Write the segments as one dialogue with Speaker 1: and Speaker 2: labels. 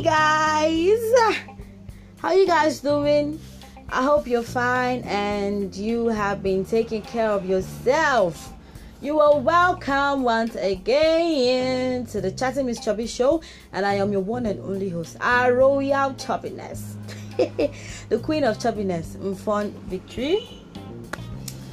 Speaker 1: Hey guys, how you guys doing? I hope you're fine and you have been taking care of yourself. You are welcome once again to the Chatting Miss Chubby Show, and I am your one and only host, our royal chubbiness, the queen of chubbiness, Mfon Victory.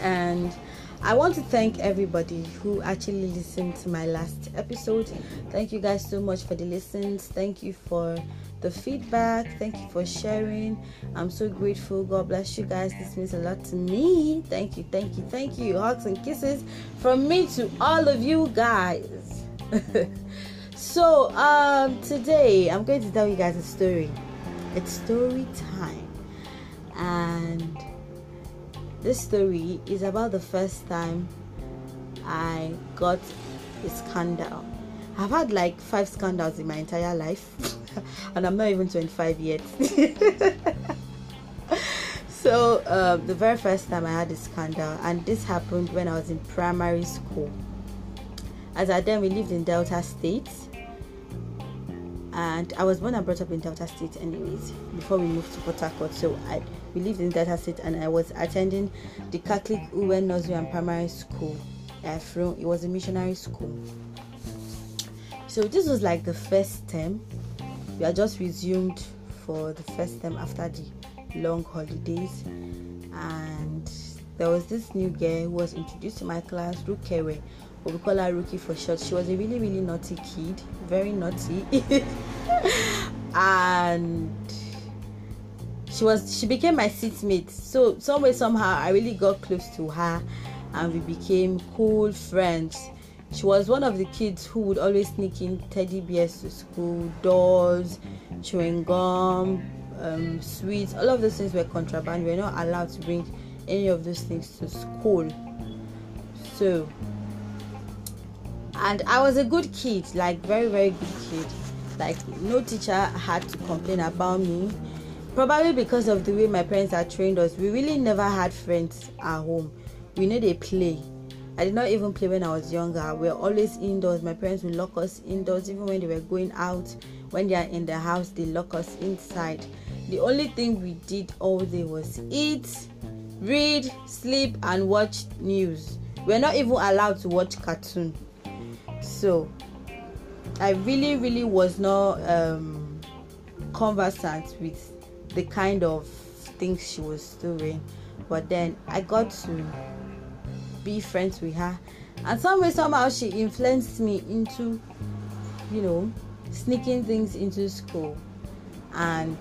Speaker 1: And I want to thank everybody who actually listened to my last episode. Thank you guys so much for the listens. Thank you for the feedback. Thank you for sharing. I'm so grateful. God bless you guys. This means a lot to me. Thank you, thank you, thank you. Hugs and kisses from me to all of you guys. so, um, today I'm going to tell you guys a story. It's story time. And this story is about the first time I got a scandal. I've had like five scandals in my entire life, and I'm not even 25 yet. so, uh, the very first time I had a scandal, and this happened when I was in primary school. As I then we lived in Delta State, and I was born and brought up in Delta State, anyways, before we moved to Port Harcourt. So I we lived in Delta State, and I was attending the Catholic Uwen Nursery and Primary School. From it was a missionary school. So this was like the first term. We had just resumed for the first term after the long holidays, and there was this new girl who was introduced to my class, Rukewe but we call her Rookie for short. She was a really, really naughty kid, very naughty, and she was she became my seatmate. So some way somehow I really got close to her, and we became cool friends. She was one of the kids who would always sneak in teddy bears to school, dolls, chewing gum, um, sweets. All of those things were contraband. We were not allowed to bring any of those things to school. So and I was a good kid, like very very good kid. Like no teacher had to complain about me. Probably because of the way my parents had trained us, we really never had friends at home. We know they play. I did not even play when I was younger. We were always indoors. My parents would lock us indoors, even when they were going out. When they are in the house, they lock us inside. The only thing we did all day was eat, read, sleep, and watch news. We're not even allowed to watch cartoon so i really really was not um, conversant with the kind of things she was doing. But then i got to be friends with her. And some way somehow she influenced me into you know sneaking things into school. And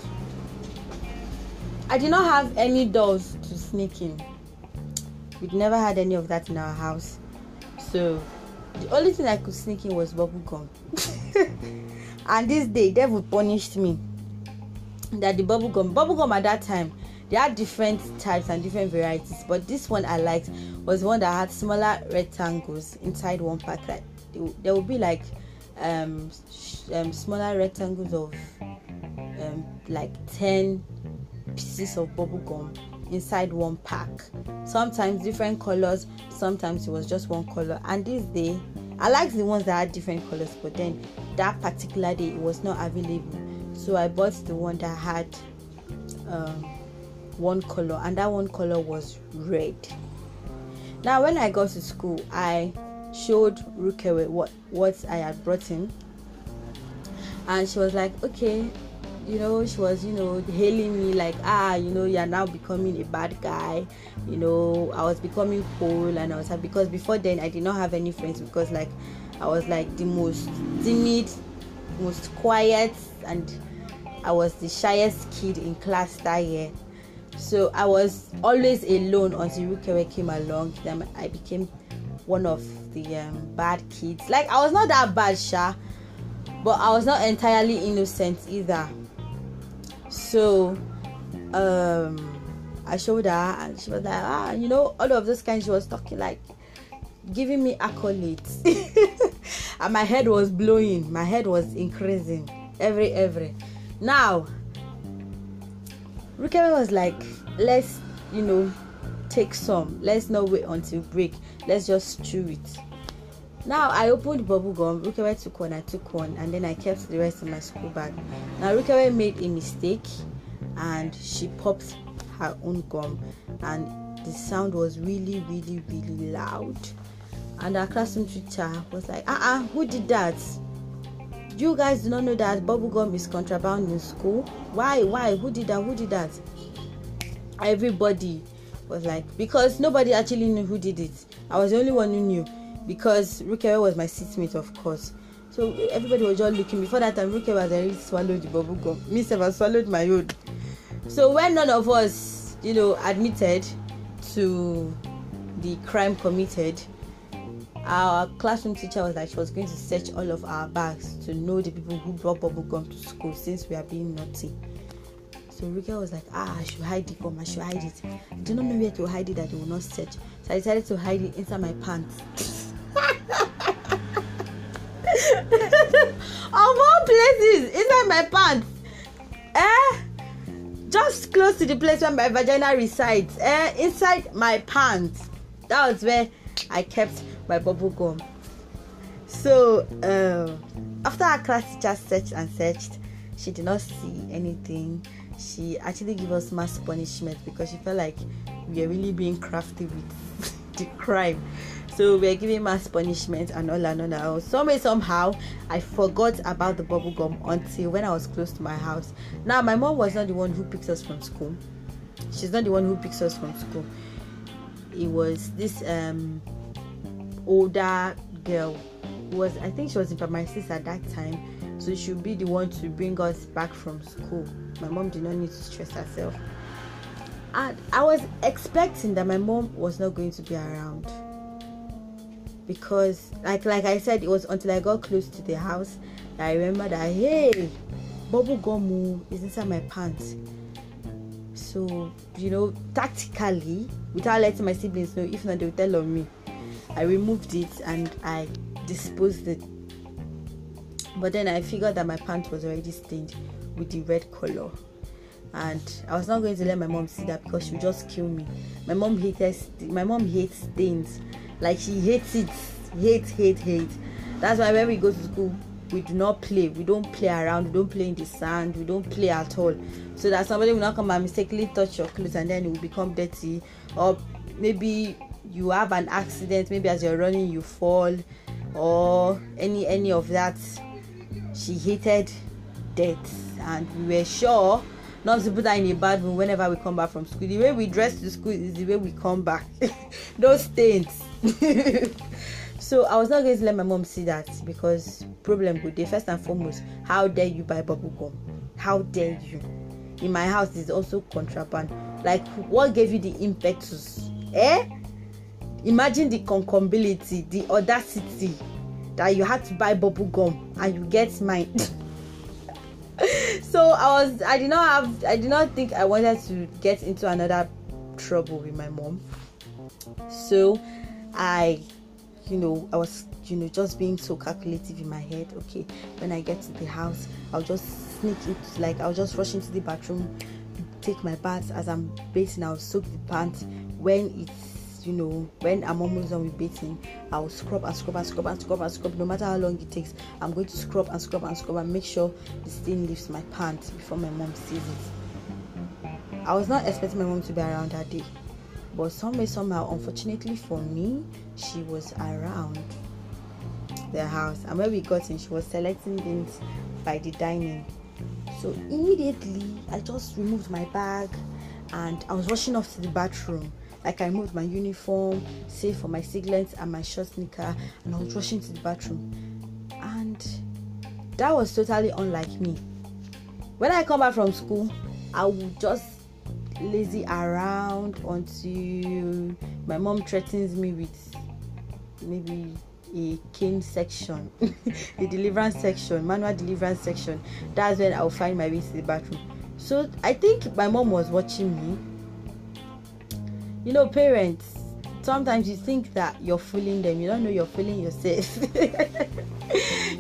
Speaker 1: i did not have any doors to sneak in. We'd never had any of that in our house. So the only thing I could sneak in was bubble gum. and this day, devil punished me. That the bubble gum, bubble gum at that time, they had different types and different varieties. But this one I liked was one that had smaller rectangles inside one pack. That there would be like um, um smaller rectangles of um, like 10 pieces of bubble gum inside one pack sometimes different colors sometimes it was just one color and this day i liked the ones that had different colors but then that particular day it was not available so i bought the one that had um, one color and that one color was red. Now when i got to school i showed rukewe what what i had brought him and she was like okay you know she was you know hailing me like ah you know you're now becoming a bad guy. You know i was becoming cool and i was happy because before then i did not have any friends because like i was like the most timid most quiet and i was the shyest kid in class that year. So i was always alone until rukewe came along then i became one of the um, bad kids. Like i was not that bad sha but i was not entirely innocent either. So um I showed her and she was like, ah, you know, all of this kind she was talking like giving me accolades. and my head was blowing, my head was increasing every every. Now Rukeme was like, let's you know take some. Let's not wait until break. Let's just chew it. Now I opened bubble gum. Rukewe took one, I took one, and then I kept the rest in my school bag. Now Rukewe made a mistake, and she popped her own gum, and the sound was really, really, really loud. And our classroom teacher was like, "Ah, uh-uh, who did that?" You guys do not know that bubble gum is contraband in school. Why? Why? Who did that? Who did that? Everybody was like, because nobody actually knew who did it. I was the only one who knew because Rukewe was my seatmate, of course. So everybody was just looking. Before that time, Rukewe had already swallowed the bubble gum. Me, I swallowed my own. So when none of us, you know, admitted to the crime committed, our classroom teacher was like she was going to search all of our bags to know the people who brought bubble gum to school since we are being naughty. So Rika was like, ah, I should hide the gum, I should hide it. I do not know where to hide it that they will not search. So I decided to hide it inside my pants. of all places, inside my pants. Eh? Just close to the place where my vagina resides. Eh? Inside my pants. That was where I kept my bubble gum. So uh, after our class teacher searched and searched, she did not see anything. She actually gave us mass punishment because she felt like we are really being crafty with the crime. So we are giving mass punishment and all and all. Some way somehow I forgot about the bubble gum until when I was close to my house. Now my mom was not the one who picks us from school. She's not the one who picks us from school. It was this um older girl who was I think she was in primary six at that time, so she should be the one to bring us back from school. My mom did not need to stress herself. And I was expecting that my mom was not going to be around because like like I said it was until I got close to the house that I remember that hey bubble gum oh, is inside my pants so you know tactically without letting my siblings know if not they would tell on me I removed it and I disposed it. But then I figured that my pants was already stained with the red color. And I was not going to let my mom see that because she would just kill me. My mom hates my mom hates stains. Like she hates it. Hate, hate, hate. That's why when we go to school, we do not play. We don't play around. We don't play in the sand. We don't play at all. So that somebody will not come and mistakenly touch your clothes and then it will become dirty. Or maybe you have an accident maybe as you're running you fall or any any of that. She hated death and we were sure not to put her in a bad mood whenever we come back from school. The way we dress to school is the way we come back. No stains. So i was not going to let my mom see that because problem good day first and foremost how dare you buy bubble gum? How dare you? In my house is also contraband. Like what gave you the impetus? Eh imagine the concombility the audacity that you had to buy bubble gum and you get mine. So i was i did not have i did not think i wanted to get into another trouble with my mom. So i you know i was you know just being so calculative in my head. Okay when i get to the house i'll just sneak it like i'll just rush into the bathroom take my bath as i'm bathing. I'll soak the pants when it's you know, when I'm almost done with bathing, I'll scrub and scrub and scrub and scrub and scrub. No matter how long it takes, I'm going to scrub and scrub and scrub and make sure the stain leaves my pants before my mom sees it. I was not expecting my mom to be around that day, but some way, somehow, unfortunately for me, she was around the house. And when we got in, she was selecting things by the dining. So immediately, I just removed my bag and I was rushing off to the bathroom like I moved my uniform, save for my singlets and my short sneaker, and I was mm. rushing to the bathroom. And that was totally unlike me. When I come back from school, I would just lazy around until my mom threatens me with maybe a cane section, a deliverance section, manual deliverance section. That's when I'll find my way to the bathroom. So I think my mom was watching me you know parents sometimes you think that you're fooling them you don't know you're fooling yourself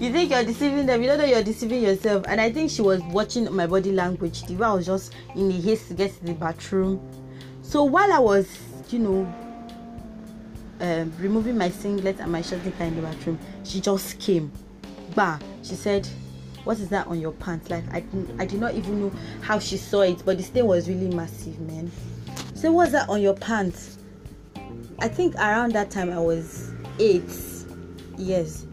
Speaker 1: you think you're deceiving them you don't know you're deceiving yourself and i think she was watching my body language the way i was just in a haste to get to the bathroom so while i was you know um, removing my singlet and my shirt in the bathroom, she just came. Bah! She said, What is that on your pants? Like, I, I did not even know how she saw it, but the stain was really massive, man. So, what's that on your pants? I think around that time I was eight years.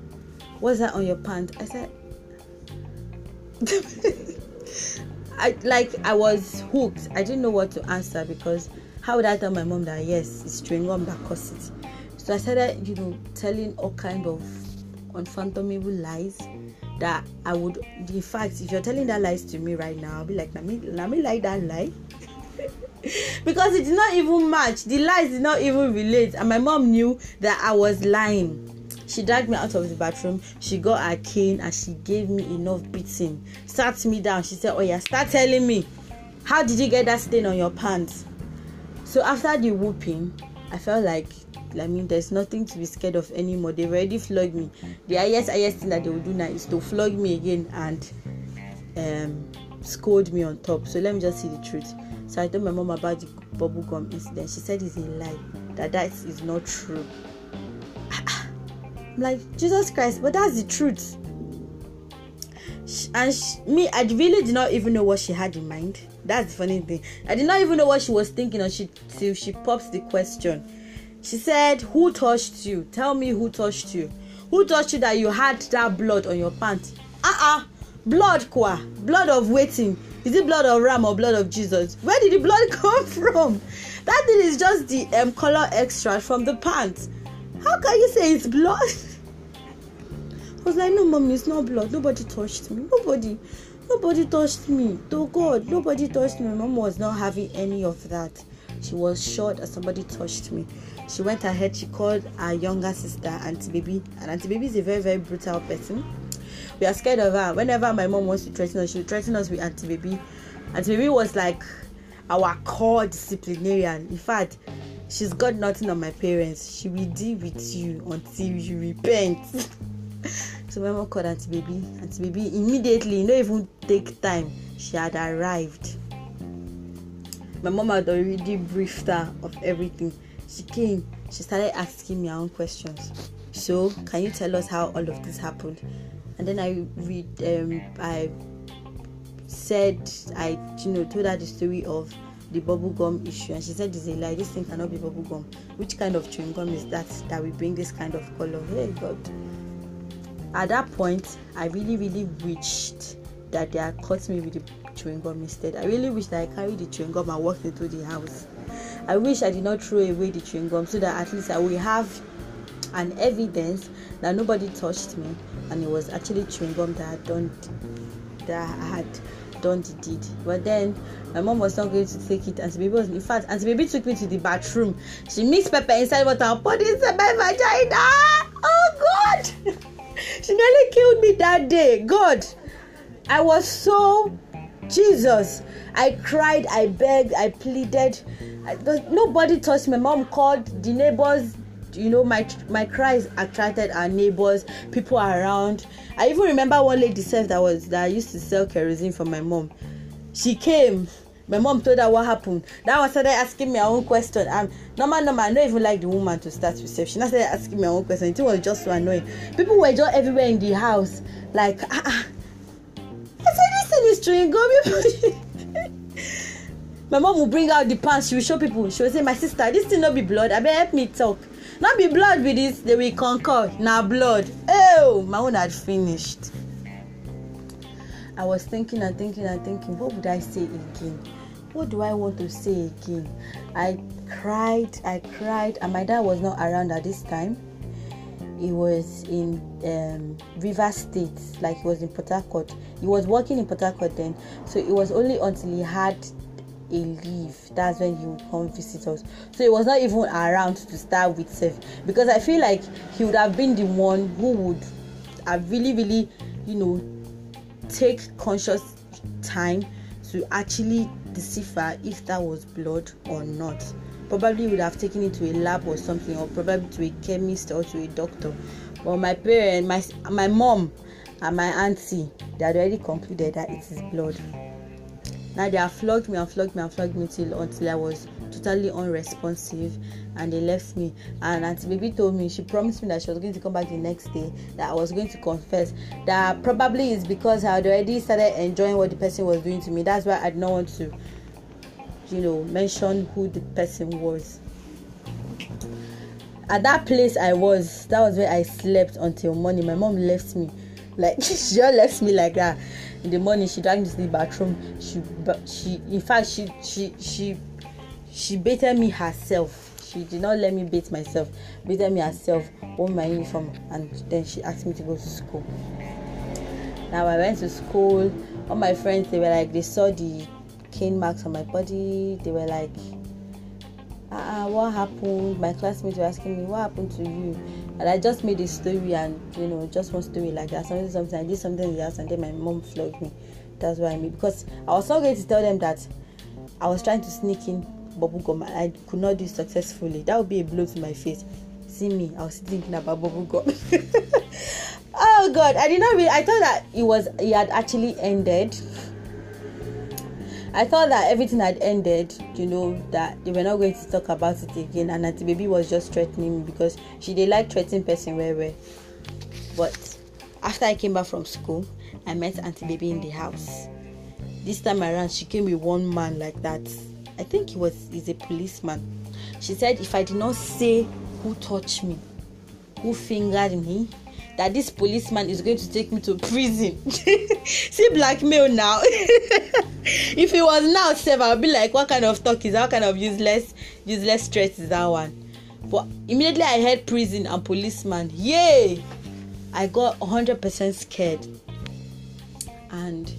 Speaker 1: What's that on your pants? I said, I like I was hooked. I didn't know what to answer because how would I tell my mom that yes, it's chewing gum that caused it? So I started, you know, telling all kind of unfathomable lies that I would. In fact, if you're telling that lies to me right now, I'll be like, let me, let me lie that lie. because it did not even match. The lies did not even relate, and my mom knew that I was lying. She dragged me out of the bathroom. She got a cane and she gave me enough beating. Sat me down. She said, Oh, yeah, start telling me. How did you get that stain on your pants? So after the whooping, I felt like I mean, there's nothing to be scared of anymore. They've already flogged me. The highest, highest thing that they will do now is to flog me again and um, scold me on top. So let me just see the truth. So I told my mom about the bubble gum incident. She said it's a lie, that that is not true. I'm like, Jesus Christ, but that's the truth. And she, me, I really did not even know what she had in mind. That's the funny thing. I did not even know what she was thinking until she pops the question. She said, Who touched you? Tell me who touched you. Who touched you that you had that blood on your pants? Uh-uh. Blood qua. Blood of waiting. Is it blood of ram or blood of Jesus? Where did the blood come from? That thing is just the um, color extract from the pants. How can you say it's blood? I was like, no, mommy, it's not blood. Nobody touched me. Nobody. Nobody touched me. To God, nobody touched me. Mom was not having any of that. She was sure that somebody touched me. She went ahead, she called her younger sister, Auntie Baby. And Auntie Baby is a very, very brutal person. We are scared of her. Whenever my mom wants to threaten us, she'll threaten us with Auntie Baby. Auntie Baby was like our core disciplinarian. In fact, she's got nothing on my parents. She will deal with you until you repent. so my mom called Auntie Baby. Auntie Baby immediately, not even take time, she had arrived. My mom had already briefed her of everything. She came, she started asking me her own questions. So, can you tell us how all of this happened? And then I read, um, I said, I, you know, told her the story of the bubble gum issue, and she said, "It's a lie. This thing cannot be bubble gum. Which kind of chewing gum is that that will bring this kind of color?" Hey God! At that point, I really, really wished that they had caught me with the chewing gum instead. I really wish that I carried the chewing gum and walked into the house. I wish I did not throw away the chewing gum so that at least I will have an evidence that nobody touched me and it was actually chewing gum that I had done that I had done the deed. But then my mom was not going to take it and baby was in fact and the baby took me to the bathroom. She mixed pepper inside water and put it inside my vagina. Oh God! she nearly killed me that day. God, I was so Jesus. I cried, I begged, I pleaded. I, nobody touched me. Mom called the neighbors. You know, my my cries attracted our neighbors, people around. I even remember one lady said that was that I used to sell kerosene for my mom. She came. My mom told her what happened. Now I started asking me her own question. Um, normal, normal. I don't even like the woman to start reception. I started asking me own question. It was just so annoying. People were just everywhere in the house, like ah. ah. I said, this thing is chewing my mom will bring out the pants she will show people she will say my sister this thing no be blood abeg help me talk no be blood be this they will concur na blood. Oh my own had finished. I was thinking and thinking and thinking what would i say again? What do i want to say again? I cried i cried and my dad was not around at this time. He was in um, river state like he was in port harcourt. He was working in port harcourt then. So it was only until he had a leave. That's when he would come visit us. So he was not even around to start with self because i feel like he would have been the one who would have really really you know take conscious time to actually decipher if that was blood or not. Probably would have taken it to a lab or something or probably to a chemist or to a doctor. But my parents, my my mom and my auntie they had already concluded that it is blood now they have flogged me and flogged me and flogged me till until I was totally unresponsive and they left me. And auntie baby told me she promised me that she was going to come back the next day that i was going to confess. That probably is because i had already started enjoying what the person was doing to me. That's why i did not want to you know mention who the person was. At that place i was that was where i slept until morning. My mom left me like she just left me like that in the morning she dragged me to the bathroom. She she in fact she she she she baited me herself. She did not let me bait myself baited me herself wore my uniform and then she asked me to go to school. Now i went to school. All my friends they were like they saw the cane marks on my body. They were like uh, what happened? My classmates were asking me what happened to you and i just made a story and you know just one story like that something something. I did something in the and then my mom flogged me. That's what i mean. Because i was not going to tell them that i was trying to sneak in bubble gum and i could not do it successfully. That would be a blow to my face. See me i was thinking about bubble gum. Oh god i did not really i thought that it was it had actually ended I thought that everything had ended, you know, that they were not going to talk about it again, and Auntie Baby was just threatening me because she did like threatening person where where. But after I came back from school, I met Auntie Baby in the house. This time around, she came with one man like that. I think he was he's a policeman. She said if I did not say who touched me, who fingered me, that this policeman is going to take me to prison. See blackmail now. if it was now, Seb, I'll be like, what kind of talk is that? What kind of useless, useless threat is that one? But immediately I heard prison and policeman. Yay! I got 100% scared. And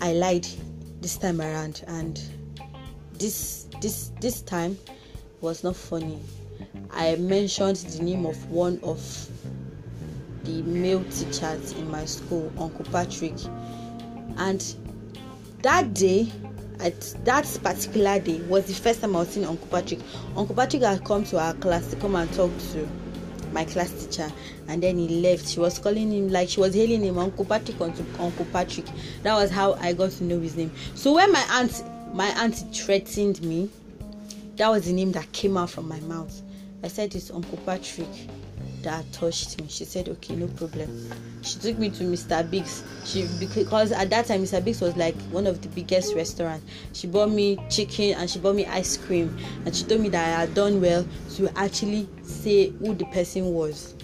Speaker 1: I lied this time around. And this this this time was not funny. I mentioned the name of one of the male teachers in my school, Uncle Patrick. And that day, at that particular day, was the first time I was seeing Uncle Patrick. Uncle Patrick had come to our class to come and talk to my class teacher and then he left. She was calling him like she was hailing him uncle patrick uncle, uncle patrick. That was how i got to know his name. So when my aunt my aunt threatened me that was the name that came out from my mouth. I said it's uncle patrick that touched me. She said, "Okay, no problem." She took me to Mr. Biggs. She because at that time Mr. Biggs was like one of the biggest restaurants. She bought me chicken and she bought me ice cream and she told me that I had done well to actually say who the person was.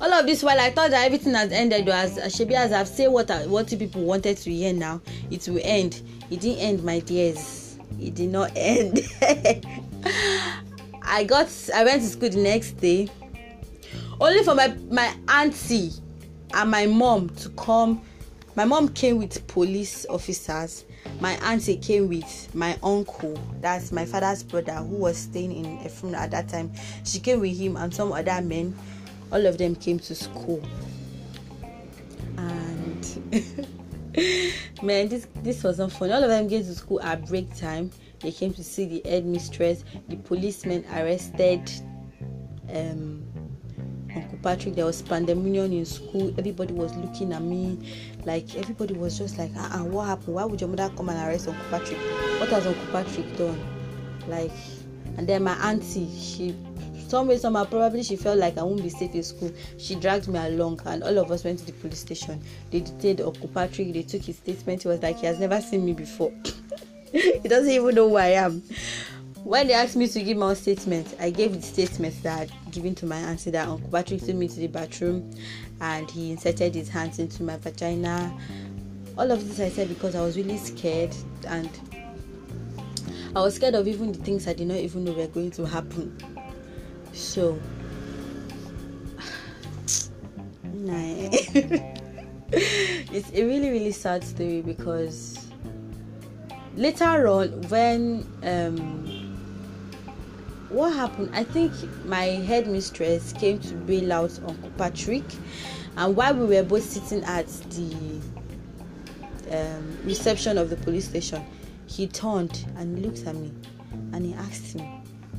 Speaker 1: All of this while I thought that everything has ended as Shebi as I've said what I, what people wanted to hear now, it will end. It didn't end, my dears. It did not end. I got I went to school the next day only for my my auntie and my mom to come. My mom came with police officers. My auntie came with my uncle that's my father's brother who was staying in Effurun at that time. She came with him and some other men. All of them came to school. And man this this wasn't fun all of them came to school at break time they came to see the headmistress. The policemen arrested um, Uncle Patrick. There was pandemonium in school. Everybody was looking at me. Like everybody was just like, ah, uh-uh, what happened? Why would your mother come and arrest Uncle Patrick? What has Uncle Patrick done? Like, and then my auntie, she some way somehow probably she felt like I won't be safe in school. She dragged me along and all of us went to the police station. They detained Uncle Patrick. They took his statement. He was like he has never seen me before. he doesn't even know who I am. When they asked me to give my statement, I gave the statement that had given to my auntie that Uncle Patrick took me to the bathroom and he inserted his hands into my vagina. All of this I said because I was really scared and I was scared of even the things I did not even know were going to happen. So, it's a really, really sad story because later on when um, what happened? I think my headmistress came to bail out uncle patrick. And while we were both sitting at the um, reception of the police station he turned and looked at me and he asked me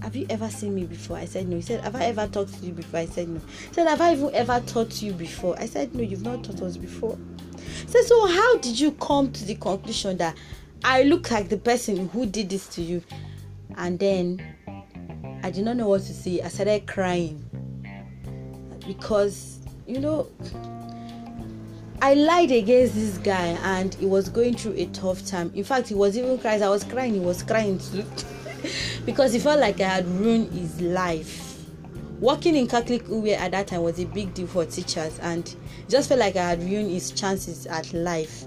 Speaker 1: have you ever seen me before? I said no. He said have i ever talked to you before? I said no. He said have i even ever taught you before? I said no you've not taught us before. He said so how did you come to the conclusion that I look like the person who did this to you. And then I did not know what to say. I started crying because, you know, I lied against this guy and he was going through a tough time. In fact, he was even crying. I was crying, he was crying too. because he felt like I had ruined his life. Working in Catholic Uwe at that time was a big deal for teachers and just felt like I had ruined his chances at life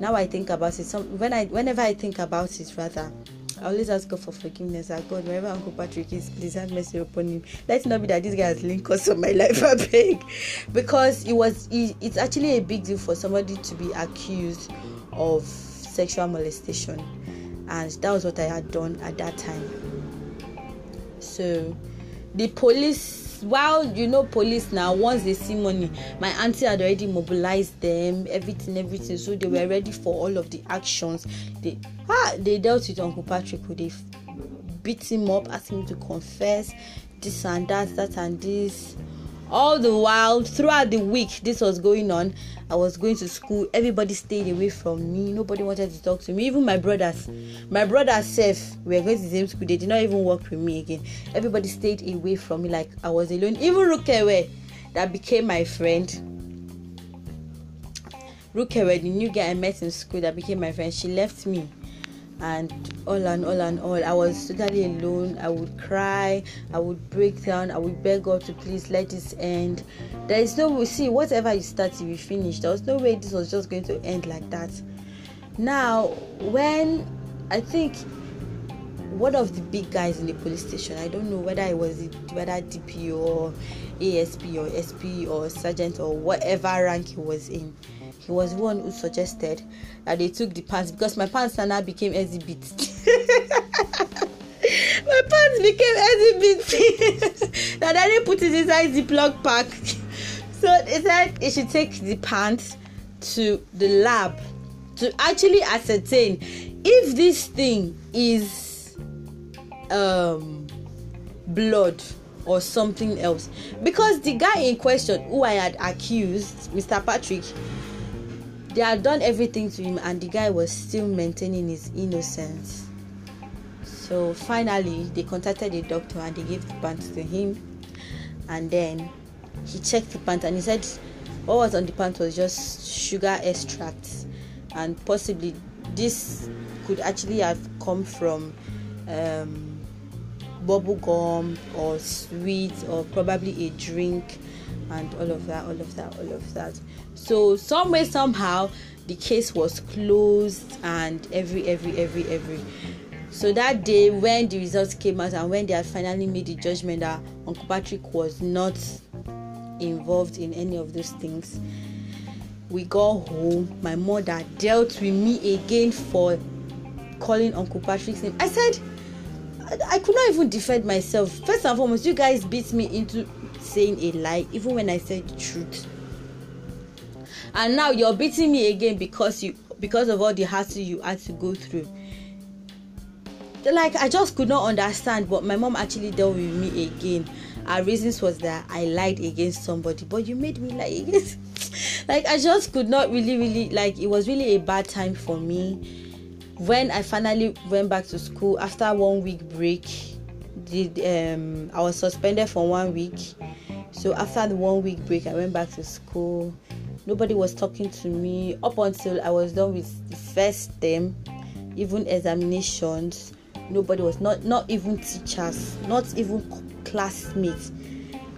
Speaker 1: now I think about it, some when I whenever I think about it, rather, I always ask God for forgiveness. I God, wherever Uncle Patrick is, please have mercy upon him. Let it not be that this guy has linked cause of my life. I beg, because it was it, it's actually a big deal for somebody to be accused of sexual molestation, and that was what I had done at that time. So, the police while you know police now once they see money my auntie had already mobilized them everything everything. So they were ready for all of the actions. They ah they dealt with uncle patrick. Who they beat him up asked him to confess this and that that and this all the while throughout the week this was going on. I was going to school. Everybody stayed away from me. Nobody wanted to talk to me. Even my brothers. My brothers self were going to the same school. They did not even work with me again. Everybody stayed away from me like i was alone. Even rukewe that became my friend. Rukewe the new guy i met in school that became my friend she left me and all and all and all. I was totally alone. I would cry, I would break down, I would beg God to please let this end. There is no way, see, whatever you start, you finish. There was no way this was just going to end like that. Now, when I think one of the big guys in the police station, I don't know whether it was whether DPO or ASP or SP or sergeant or whatever rank he was in he was one who suggested that they took the pants because my pants are now became exhibit. my pants became exhibit. that I didn't put it inside the plug pack. so they said they should take the pants to the lab to actually ascertain if this thing is um blood or something else because the guy in question who i had accused mr patrick they had done everything to him and the guy was still maintaining his innocence. So finally they contacted the doctor and they gave the pants to him. And then he checked the pants and he said what was on the pants was just sugar extract. And possibly this could actually have come from um, bubble gum or sweet or probably a drink and all of that all of that all of that. So some way somehow the case was closed and every every every every. So that day when the results came out and when they had finally made the judgment that uncle patrick was not involved in any of those things we got home. My mother dealt with me again for calling uncle patrick's name. I said I could not even defend myself. First and foremost you guys beat me into saying a lie even when i said the truth. And now you're beating me again because you because of all the hassle you had to go through. Like i just could not understand but my mom actually dealt with me again. Her reasons was that i lied against somebody but you made me lie against like i just could not really really like it was really a bad time for me. When i finally went back to school after one week break did um i was suspended for one week. So after the one week break i went back to school. Nobody was talking to me up until i was done with the first term even examinations. Nobody was not not even teachers not even classmates.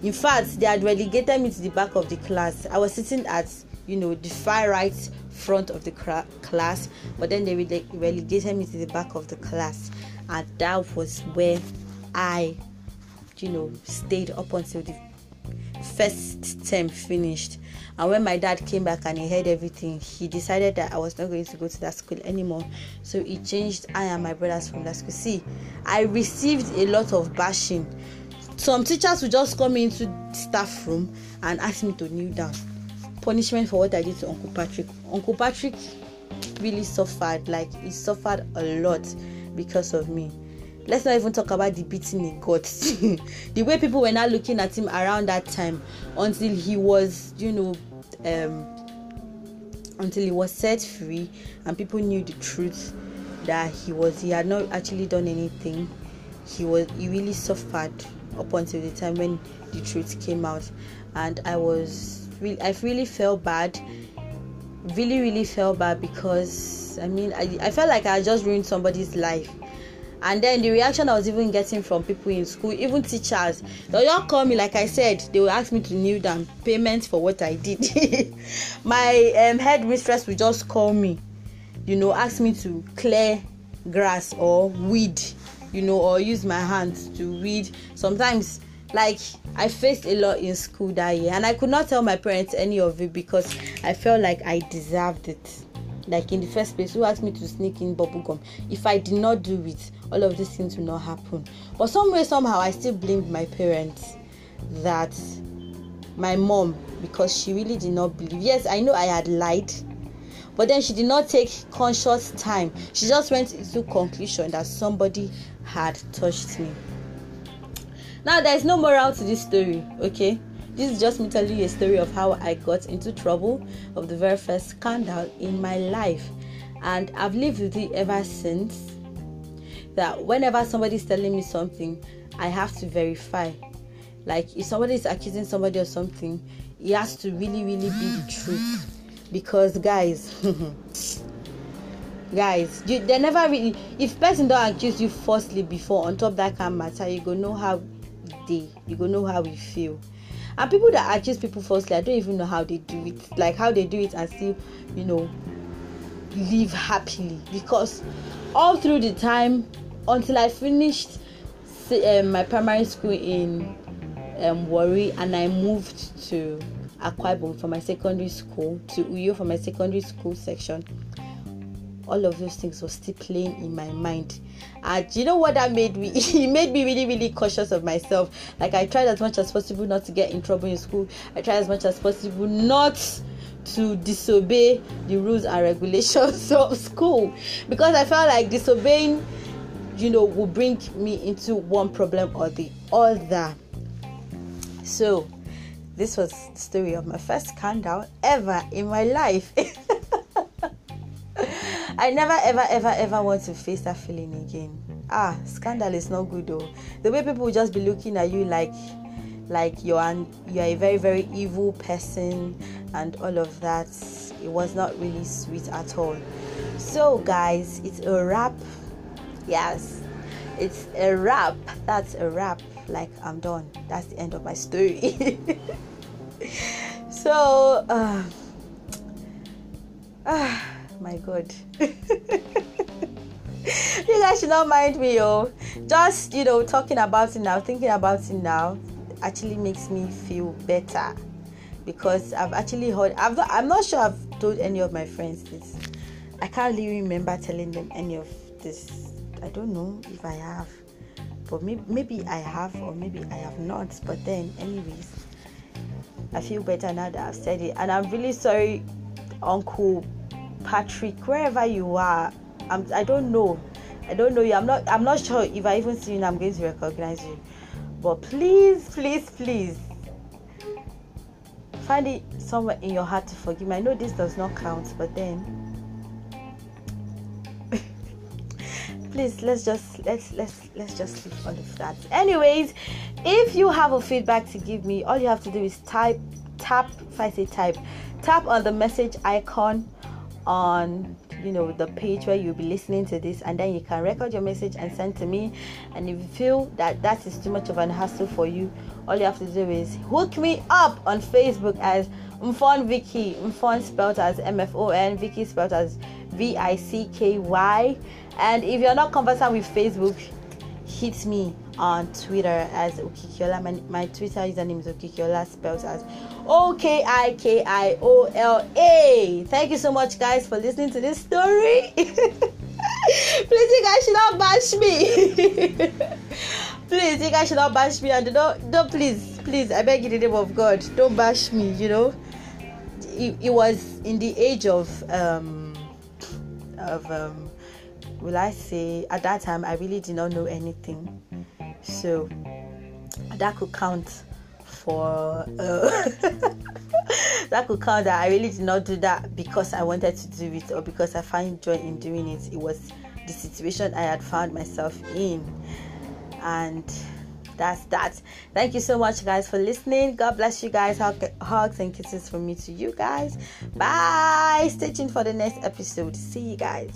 Speaker 1: In fact they had relegated me to the back of the class. I was sitting at you know the far right front of the cra- class but then they relegated me to the back of the class. And that was where i you know stayed up until the first term finished. And when my dad came back and he heard everything he decided that i was not going to go to that school anymore. So he changed i and my brothers from that school. See i received a lot of bashing. Some teachers would just come into the staff room and ask me to kneel down. Punishment for what i did to uncle patrick. Uncle patrick really suffered like he suffered a lot because of me let's not even talk about the beating he got. The way people were not looking at him around that time until he was you know um until he was set free and people knew the truth that he was he had not actually done anything. He was he really suffered up until the time when the truth came out. And i was really i really felt bad. Really really felt bad because i mean i, I felt like i just ruined somebody's life and then the reaction i was even getting from people in school even teachers they'll just call me like i said they will ask me to kneel down payment for what i did. My um, head mistress will just call me you know ask me to clear grass or weed you know or use my hands to weed. Sometimes like i faced a lot in school that year and i could not tell my parents any of it because i felt like i deserved it. Like in the first place who asked me to sneak in bubble gum? If i did not do it all of these things will not happen. But some way somehow i still blamed my parents that my mom because she really did not believe. Yes i know i had lied but then she did not take conscious time. She just went into conclusion that somebody had touched me. Now there's no moral to this story okay? This is just me telling you a story of how i got into trouble of the very first scandal in my life. And i've lived with it ever since that whenever somebody's telling me something i have to verify. Like if somebody is accusing somebody of something it has to really really be the truth. Because guys guys you they never really if person don't accuse you falsely before on top that of matter you go know how they you go know how we feel. And people that accuse people falsely i don't even know how they do it. Like how they do it and still you know live happily. Because all through the time until i finished um, my primary school in um, Warri and i moved to Akwa Ibom for my secondary school, to Uyo for my secondary school section. All of those things were still playing in my mind. And you know what that made me? it made me really, really cautious of myself. Like I tried as much as possible not to get in trouble in school. I tried as much as possible not to disobey the rules and regulations of school because I felt like disobeying, you know, will bring me into one problem or the other. So this was the story of my first scandal ever in my life. I never, ever, ever, ever want to face that feeling again. Ah, scandal is not good though. The way people will just be looking at you like, like you're an, you're a very, very evil person, and all of that. It was not really sweet at all. So, guys, it's a wrap. Yes, it's a wrap. That's a wrap. Like I'm done. That's the end of my story. so, uh, uh, my God. you guys should not mind me, oh. Just you know, talking about it now, thinking about it now, actually makes me feel better because I've actually heard. I've not, I'm not sure I've told any of my friends this. I can't really remember telling them any of this. I don't know if I have, but maybe, maybe I have or maybe I have not. But then, anyways, I feel better now that I've said it, and I'm really sorry, Uncle Patrick, wherever you are. I'm, I don't know. I don't know you. I'm not. I'm not sure if I even see you. I'm going to recognize you. But please, please, please, find it somewhere in your heart to forgive me. I know this does not count, but then please let's just let's let's let's just leave all of that anyways if you have a feedback to give me all you have to do is type tap if i say type tap on the message icon on you know the page where you'll be listening to this and then you can record your message and send to me. And if you feel that that is too much of an hassle for you all you have to do is hook me up on facebook as mfon vicky mfon spelled as m-f-o-n vicky spelled as v-i-c-k-y and if you're not conversant with facebook hit me on Twitter as Okikiola. My, my Twitter username is Okikiola, spelled as O K I K I O L A. Thank you so much, guys, for listening to this story. Please, you guys should not bash me. please, you guys should not bash me. And don't, don't, please, please, I beg you in the name of God, don't bash me. You know, it, it was in the age of um of um will I say at that time I really did not know anything. So that could count for uh, that could count that I really did not do that because I wanted to do it or because I find joy in doing it. It was the situation I had found myself in. And that's that. Thank you so much, guys, for listening. God bless you guys. Hugs and kisses from me to you guys. Bye. Stay tuned for the next episode. See you guys.